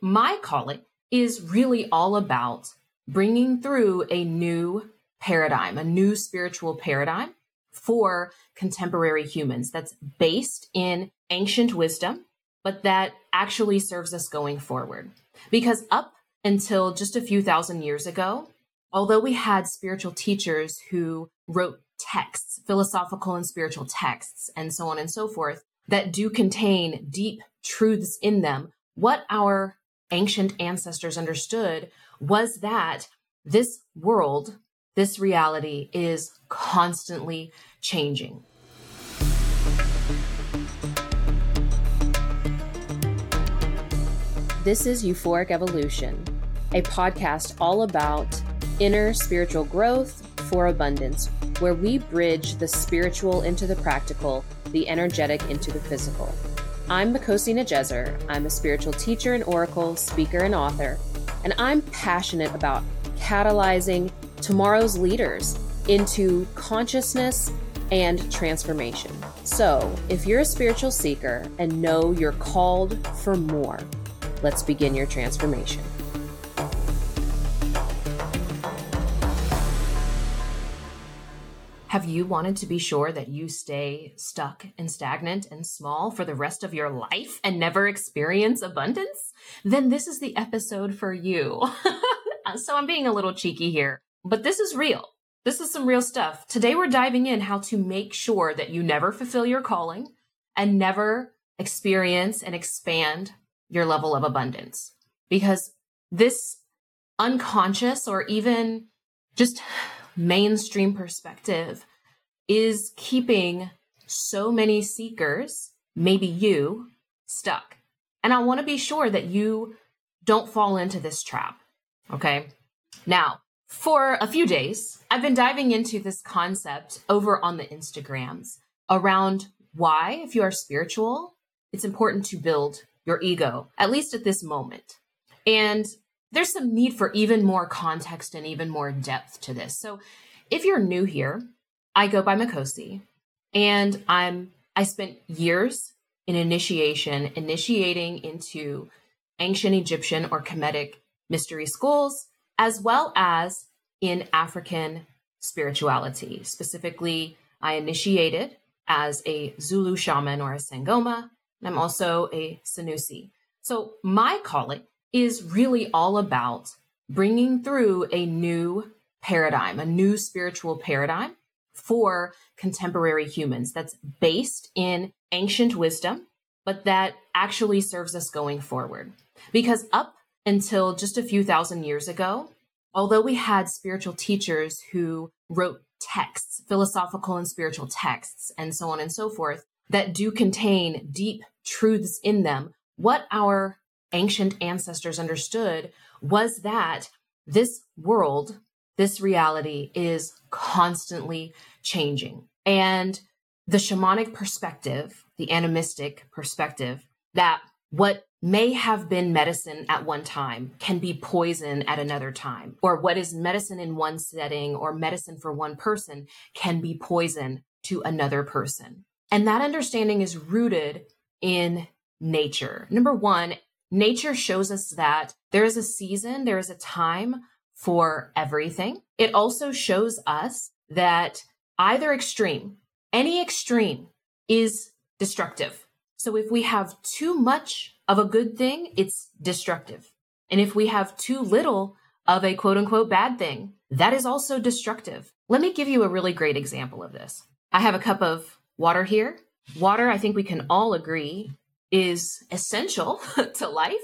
my calling is really all about bringing through a new paradigm, a new spiritual paradigm for contemporary humans that's based in ancient wisdom, but that actually serves us going forward. Because up until just a few thousand years ago, although we had spiritual teachers who wrote texts, philosophical and spiritual texts, and so on and so forth, that do contain deep truths in them, what our ancient ancestors understood was that this world, this reality is constantly changing. This is Euphoric Evolution, a podcast all about inner spiritual growth for abundance, where we bridge the spiritual into the practical, the energetic into the physical. I'm Makhosi Nejeser. I'm a spiritual teacher and oracle, speaker, and author, and I'm passionate about catalyzing tomorrow's leaders into consciousness and transformation. So, if you're a spiritual seeker and know you're called for more, let's begin your transformation. Have you wanted to be sure that you stay stuck and stagnant and small for the rest of your life and never experience abundance? Then this is the episode for you. so I'm being a little cheeky here, but this is real. This is some real stuff. Today we're diving in how to make sure that you never fulfill your calling and never experience and expand your level of abundance. Because this unconscious or even just mainstream perspective is keeping so many seekers, maybe you, stuck. And I want to be sure that you don't fall into this trap. Okay. Now, for a few days, I've been diving into this concept over on the Instagrams around why, if you are spiritual, it's important to build your ego, at least at this moment. And there's some need for even more context and even more depth to this. So if you're new here, I go by Makhosi and I'm I spent years in initiation, initiating into ancient Egyptian or Kemetic mystery schools, as well as in African spirituality. Specifically, I initiated as a Zulu shaman or a Sangoma, and I'm also a Sanusi. So my calling is really all about bringing through a new paradigm, a new spiritual paradigm for contemporary humans that's based in ancient wisdom, but that actually serves us going forward. Because up until just a few thousand years ago, although we had spiritual teachers who wrote texts, philosophical and spiritual texts, and so on and so forth, that do contain deep truths in them, what our ancient ancestors understood was that this world, this reality is constantly changing. And the shamanic perspective, the animistic perspective, that what may have been medicine at one time can be poison at another time, or what is medicine in one setting or medicine for one person can be poison to another person. And that understanding is rooted in nature. Number one, nature shows us that there is a season, there is a time for everything. It also shows us that either extreme, any extreme is destructive. So if we have too much of a good thing, it's destructive. And if we have too little of a quote unquote bad thing, that is also destructive. Let me give you a really great example of this. I have a cup of water here. Water, I think we can all agree, is essential to life.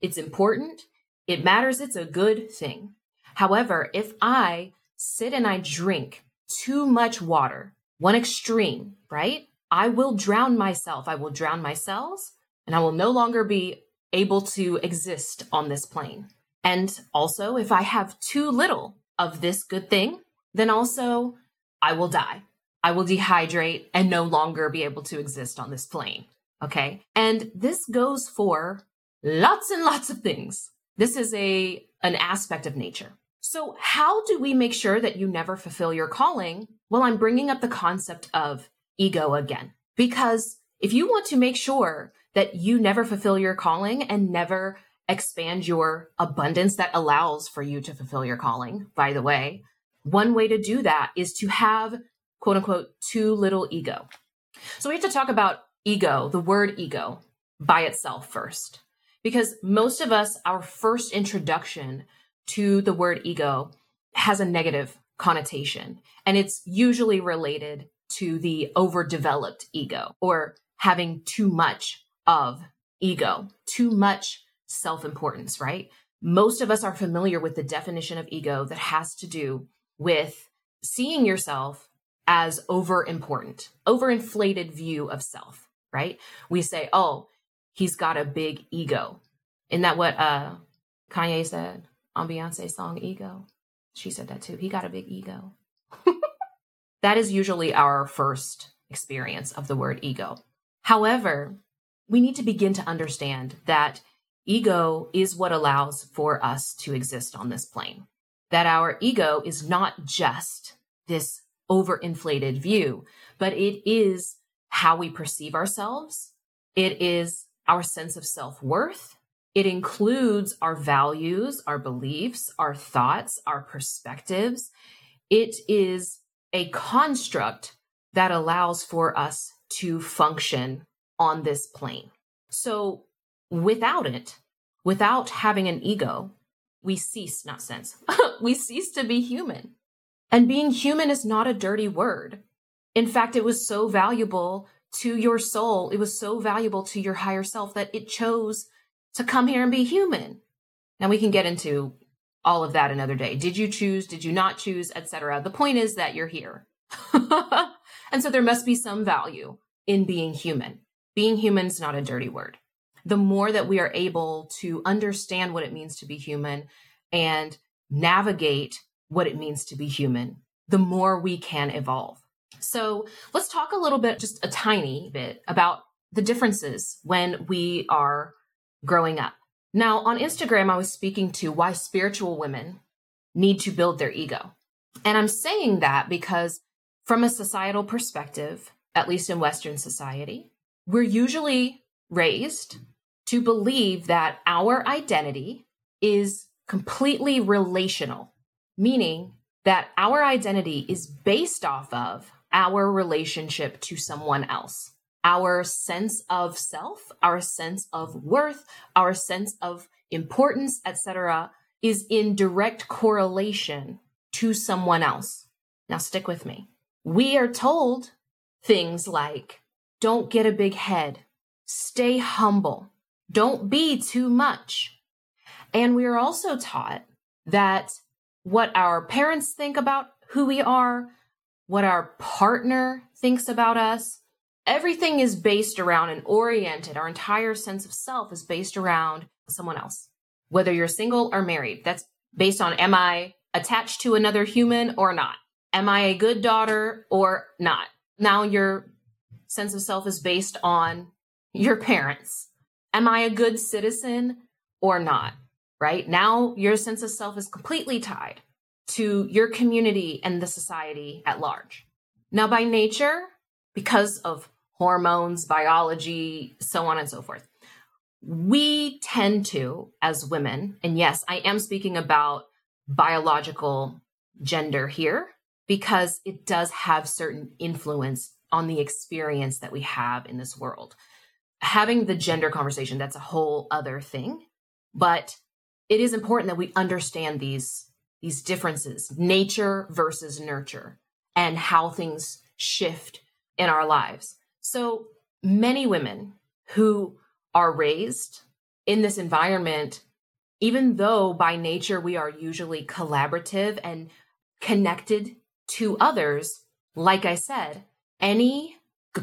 It's important. It matters. It's a good thing. However, if I sit and I drink too much water, one extreme, right? I will drown myself. I will drown my cells and I will no longer be able to exist on this plane. And also, if I have too little of this good thing, then also I will die. I will dehydrate and no longer be able to exist on this plane. Okay. And this goes for lots and lots of things. This is a, an aspect of nature. So how do we make sure that you never fulfill your calling? Well, I'm bringing up the concept of ego again, because if you want to make sure that you never fulfill your calling and never expand your abundance that allows for you to fulfill your calling, by the way, one way to do that is to have quote unquote too little ego. So we have to talk about ego, the word ego by itself first, because most of us, our first introduction to the word ego has a negative connotation, and it's usually related to the overdeveloped ego or having too much of ego, too much self importance, right? Most of us are familiar with the definition of ego that has to do with seeing yourself as over important, overinflated view of self, right? We say, oh, he's got a big ego. Isn't that what uh, Kanye said on Beyonce's song Ego? She said that too. He got a big ego. that is usually our first experience of the word ego. However, we need to begin to understand that ego is what allows for us to exist on this plane that our ego is not just this overinflated view, but it is how we perceive ourselves. It is our sense of self worth. It includes our values, our beliefs, our thoughts, our perspectives. It is a construct that allows for us to function on this plane. So without it, without having an ego, we cease, not sense, we cease to be human. And being human is not a dirty word. In fact, it was so valuable to your soul. It was so valuable to your higher self that it chose to come here and be human. Now we can get into all of that another day. Did you choose? Did you not choose? Etc. The point is that you're here. and so there must be some value in being human. Being human is not a dirty word the more that we are able to understand what it means to be human and navigate what it means to be human, the more we can evolve. So let's talk a little bit, just a tiny bit about the differences when we are growing up. Now, on Instagram, I was speaking to why spiritual women need to build their ego. And I'm saying that because, from a societal perspective, at least in Western society, we're usually raised to believe that our identity is completely relational, meaning that our identity is based off of our relationship to someone else. Our sense of self, our sense of worth, our sense of importance, etc., is in direct correlation to someone else. Now, stick with me. We are told things like don't get a big head, stay humble, don't be too much. And we are also taught that what our parents think about who we are, what our partner thinks about us, everything is based around and oriented. Our entire sense of self is based around someone else. Whether you're single or married, that's based on am I attached to another human or not? Am I a good daughter or not? Now your sense of self is based on your parents am I a good citizen or not? Right now, your sense of self is completely tied to your community and the society at large. Now, by nature, because of hormones, biology, so on and so forth, we tend to, as women, and yes, I am speaking about biological gender here because it does have certain influence on the experience that we have in this world having the gender conversation, that's a whole other thing. But it is important that we understand these these differences, nature versus nurture, and how things shift in our lives. So many women who are raised in this environment, even though by nature we are usually collaborative and connected to others, like I said, any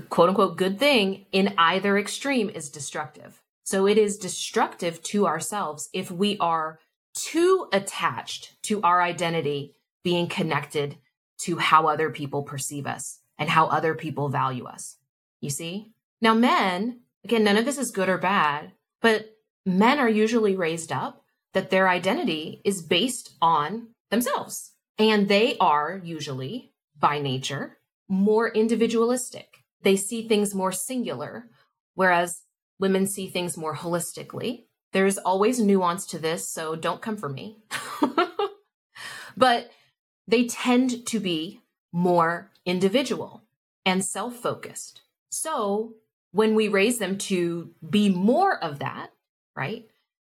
quote unquote good thing in either extreme is destructive. So it is destructive to ourselves if we are too attached to our identity being connected to how other people perceive us and how other people value us. You see? Now, men, again, none of this is good or bad, but men are usually raised up that their identity is based on themselves. And they are usually, by nature, more individualistic they see things more singular, whereas women see things more holistically. There's always nuance to this, so don't come for me. but they tend to be more individual and self focused. So when we raise them to be more of that, right,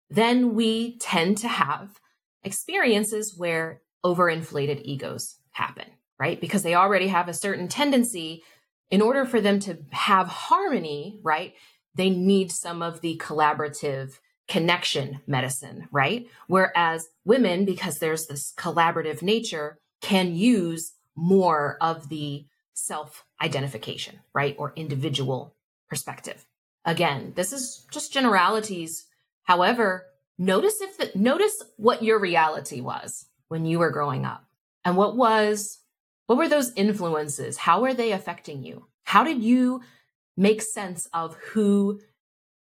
then we tend to have experiences where overinflated egos happen, right? Because they already have a certain tendency. In order for them to have harmony, right, they need some of the collaborative connection medicine, right? Whereas women, because there's this collaborative nature, can use more of the self identification, right? Or individual perspective. Again, this is just generalities. However, notice if the, notice what your reality was when you were growing up and what was what were those influences? How were they affecting you? How did you make sense of who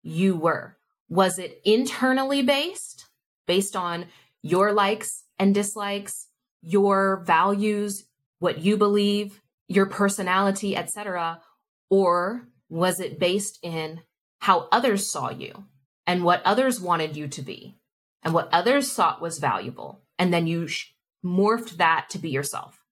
you were? Was it internally based, based on your likes and dislikes, your values, what you believe, your personality, etc., or was it based in how others saw you and what others wanted you to be and what others thought was valuable and then you sh- morphed that to be yourself.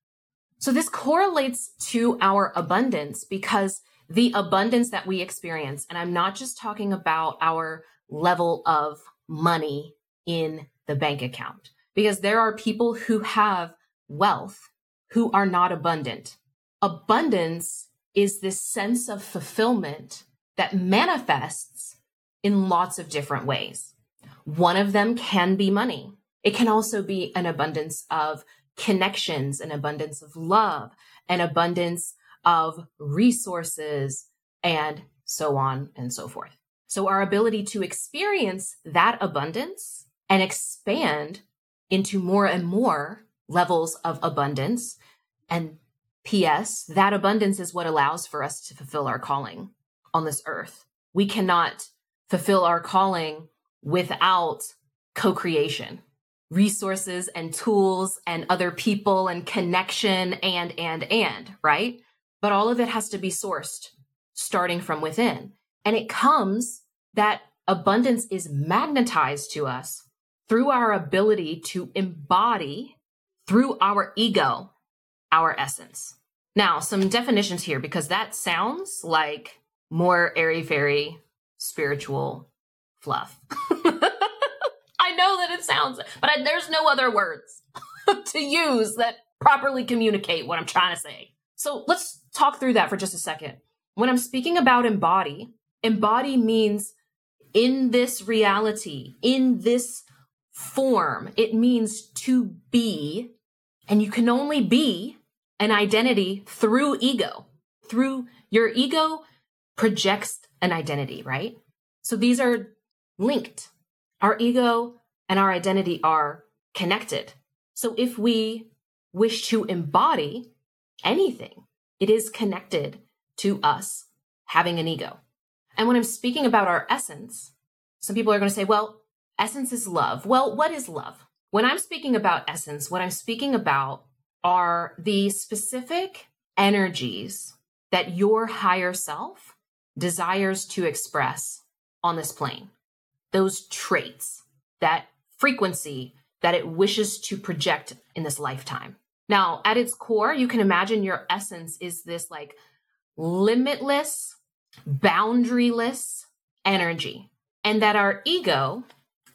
So this correlates to our abundance because the abundance that we experience and I'm not just talking about our level of money in the bank account because there are people who have wealth who are not abundant. Abundance is this sense of fulfillment that manifests in lots of different ways. One of them can be money. It can also be an abundance of connections, an abundance of love, an abundance of resources, and so on and so forth. So our ability to experience that abundance and expand into more and more levels of abundance. And P.S., that abundance is what allows for us to fulfill our calling on this earth. We cannot fulfill our calling without co creation, resources and tools and other people and connection and, and, and, right? But all of it has to be sourced starting from within. And it comes that abundance is magnetized to us through our ability to embody through our ego, our essence. Now, some definitions here because that sounds like more airy fairy spiritual fluff. I know that it sounds, but I, there's no other words to use that properly communicate what I'm trying to say. So let's talk through that for just a second. When I'm speaking about embody, embody means in this reality, in this form, it means to be, and you can only be an identity through ego. Through your ego projects an identity, right? So these are linked. Our ego and our identity are connected. So if we wish to embody anything, it is connected to us having an ego. And when I'm speaking about our essence, some people are going to say, well, essence is love. Well, what is love? When I'm speaking about essence, what I'm speaking about are the specific energies that your higher self desires to express on this plane. Those traits, that frequency that it wishes to project in this lifetime. Now, at its core, you can imagine your essence is this like limitless, boundaryless energy, and that our ego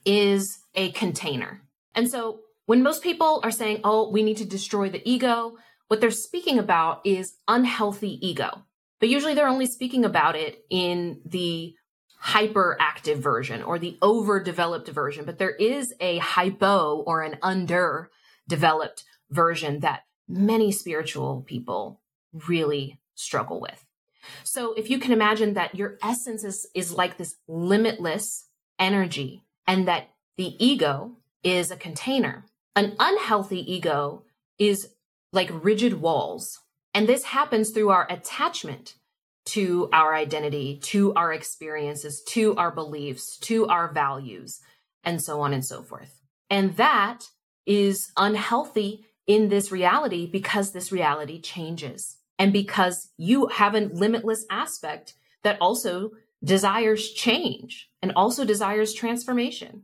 is a container. And so when most people are saying, oh, we need to destroy the ego, what they're speaking about is unhealthy ego. But usually they're only speaking about it in the hyperactive version or the overdeveloped version. But there is a hypo or an underdeveloped version that many spiritual people really struggle with. So if you can imagine that your essence is, is like this limitless energy and that the ego is a container, an unhealthy ego is like rigid walls. And this happens through our attachment to our identity, to our experiences, to our beliefs, to our values, and so on and so forth. And that is unhealthy in this reality because this reality changes and because you have a limitless aspect that also desires change and also desires transformation.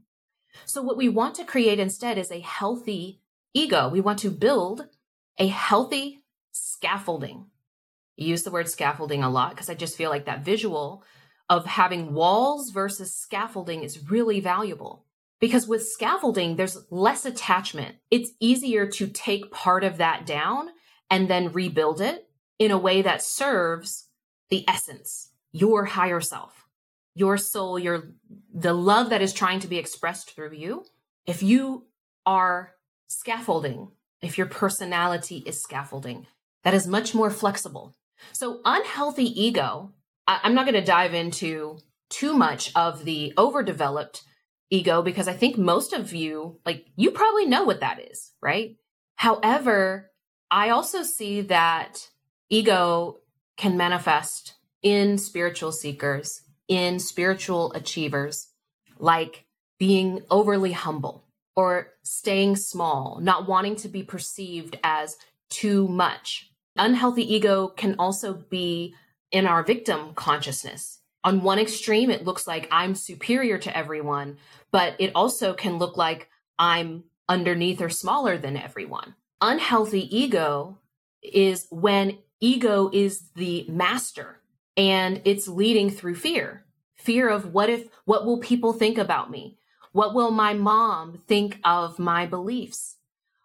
So what we want to create instead is a healthy ego. We want to build a healthy scaffolding. I use the word scaffolding a lot because I just feel like that visual of having walls versus scaffolding is really valuable. Because with scaffolding, there's less attachment. It's easier to take part of that down and then rebuild it in a way that serves the essence, your higher self, your soul, your, the love that is trying to be expressed through you. If you are scaffolding, if your personality is scaffolding, that is much more flexible. So unhealthy ego, I, I'm not going to dive into too much of the overdeveloped ego because I think most of you, like, you probably know what that is, right? However, I also see that ego can manifest in spiritual seekers, in spiritual achievers, like being overly humble or staying small, not wanting to be perceived as too much. Unhealthy ego can also be in our victim consciousness. On one extreme, it looks like I'm superior to everyone, but it also can look like I'm underneath or smaller than everyone. Unhealthy ego is when ego is the master and it's leading through fear. Fear of what if, what will people think about me? What will my mom think of my beliefs?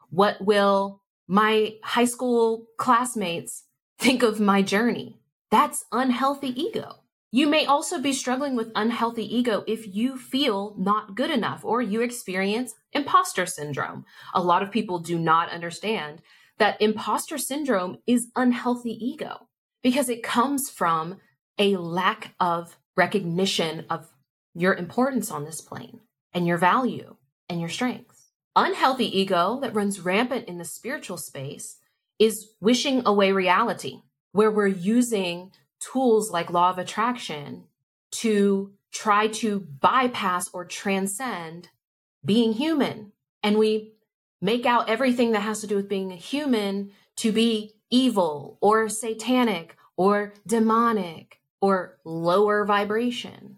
What will my high school classmates think of my journey? That's unhealthy ego. You may also be struggling with unhealthy ego if you feel not good enough or you experience imposter syndrome. A lot of people do not understand that imposter syndrome is unhealthy ego because it comes from a lack of recognition of your importance on this plane and your value and your strengths. Unhealthy ego that runs rampant in the spiritual space is wishing away reality, where we're using tools like law of attraction to try to bypass or transcend being human. And we make out everything that has to do with being a human to be evil or satanic or demonic or lower vibration.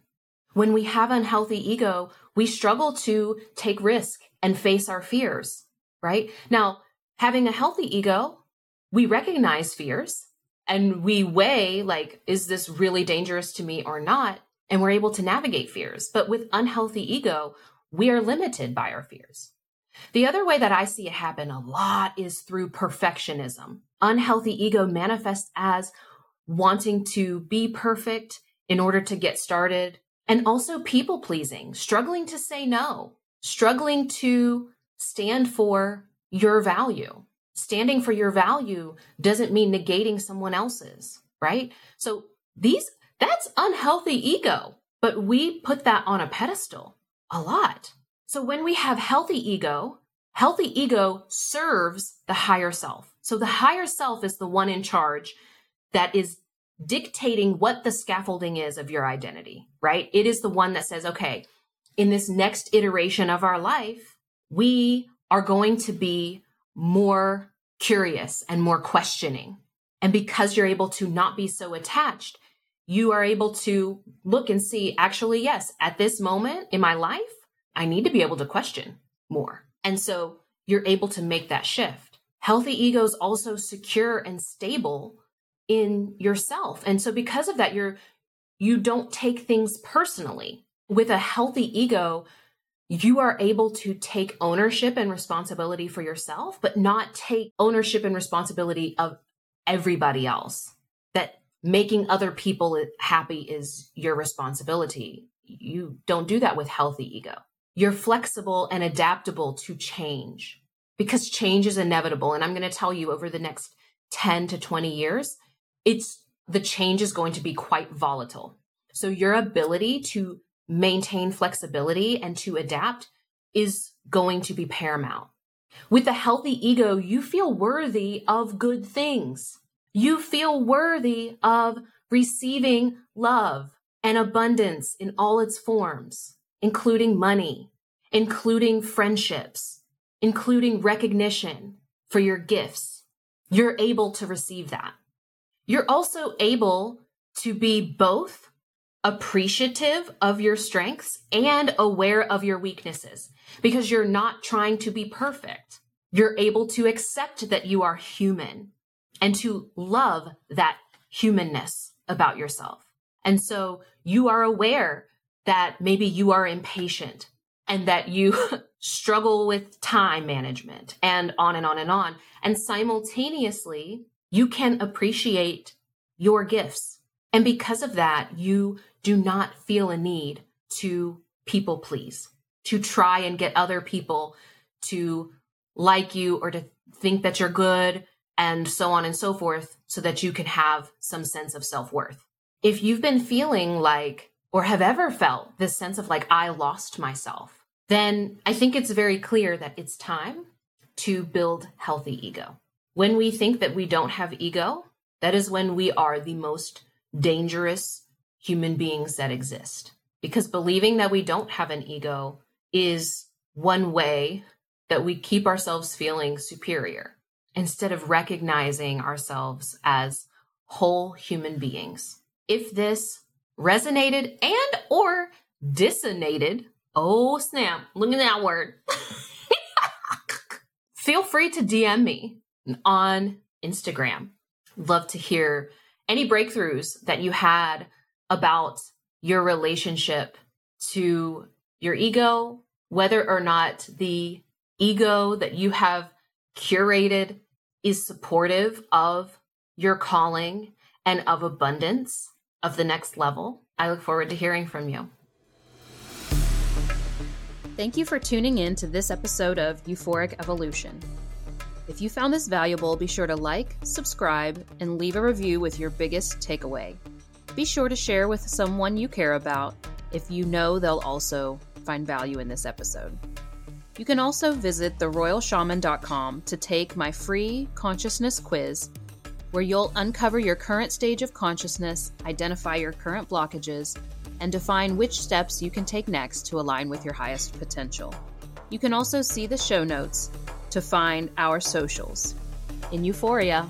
When we have unhealthy ego, we struggle to take risk and face our fears, right? Now, having a healthy ego, we recognize fears and we weigh like is this really dangerous to me or not and we're able to navigate fears but with unhealthy ego we are limited by our fears the other way that i see it happen a lot is through perfectionism unhealthy ego manifests as wanting to be perfect in order to get started and also people pleasing struggling to say no struggling to stand for your value standing for your value doesn't mean negating someone else's, right? So these, that's unhealthy ego, but we put that on a pedestal a lot. So when we have healthy ego, healthy ego serves the higher self. So the higher self is the one in charge that is dictating what the scaffolding is of your identity, right? It is the one that says, okay, in this next iteration of our life, we are going to be more curious and more questioning. And because you're able to not be so attached, you are able to look and see, actually, yes, at this moment in my life, I need to be able to question more. And so you're able to make that shift. Healthy ego is also secure and stable in yourself. And so because of that, you're, you don't take things personally. With a healthy ego, you are able to take ownership and responsibility for yourself, but not take ownership and responsibility of everybody else. That making other people happy is your responsibility. You don't do that with healthy ego. You're flexible and adaptable to change because change is inevitable. And I'm going to tell you over the next 10 to 20 years, it's the change is going to be quite volatile. So your ability to maintain flexibility and to adapt is going to be paramount. With a healthy ego, you feel worthy of good things. You feel worthy of receiving love and abundance in all its forms, including money, including friendships, including recognition for your gifts. You're able to receive that. You're also able to be both appreciative of your strengths and aware of your weaknesses because you're not trying to be perfect. You're able to accept that you are human and to love that humanness about yourself. And so you are aware that maybe you are impatient and that you struggle with time management and on and on and on. And simultaneously, you can appreciate your gifts. And because of that, you do not feel a need to people please, to try and get other people to like you or to think that you're good and so on and so forth so that you can have some sense of self worth. If you've been feeling like, or have ever felt this sense of like, I lost myself, then I think it's very clear that it's time to build healthy ego. When we think that we don't have ego, that is when we are the most dangerous human beings that exist. Because believing that we don't have an ego is one way that we keep ourselves feeling superior instead of recognizing ourselves as whole human beings. If this resonated and or dissonated, oh snap, look at that word. Feel free to DM me on Instagram. Love to hear any breakthroughs that you had about your relationship to your ego, whether or not the ego that you have curated is supportive of your calling and of abundance of the next level. I look forward to hearing from you. Thank you for tuning in to this episode of Euphoric Evolution. If you found this valuable, be sure to like, subscribe, and leave a review with your biggest takeaway. Be sure to share with someone you care about if you know they'll also find value in this episode. You can also visit theroyalshaman.com to take my free consciousness quiz, where you'll uncover your current stage of consciousness, identify your current blockages, and define which steps you can take next to align with your highest potential. You can also see the show notes to find our socials. In Euphoria,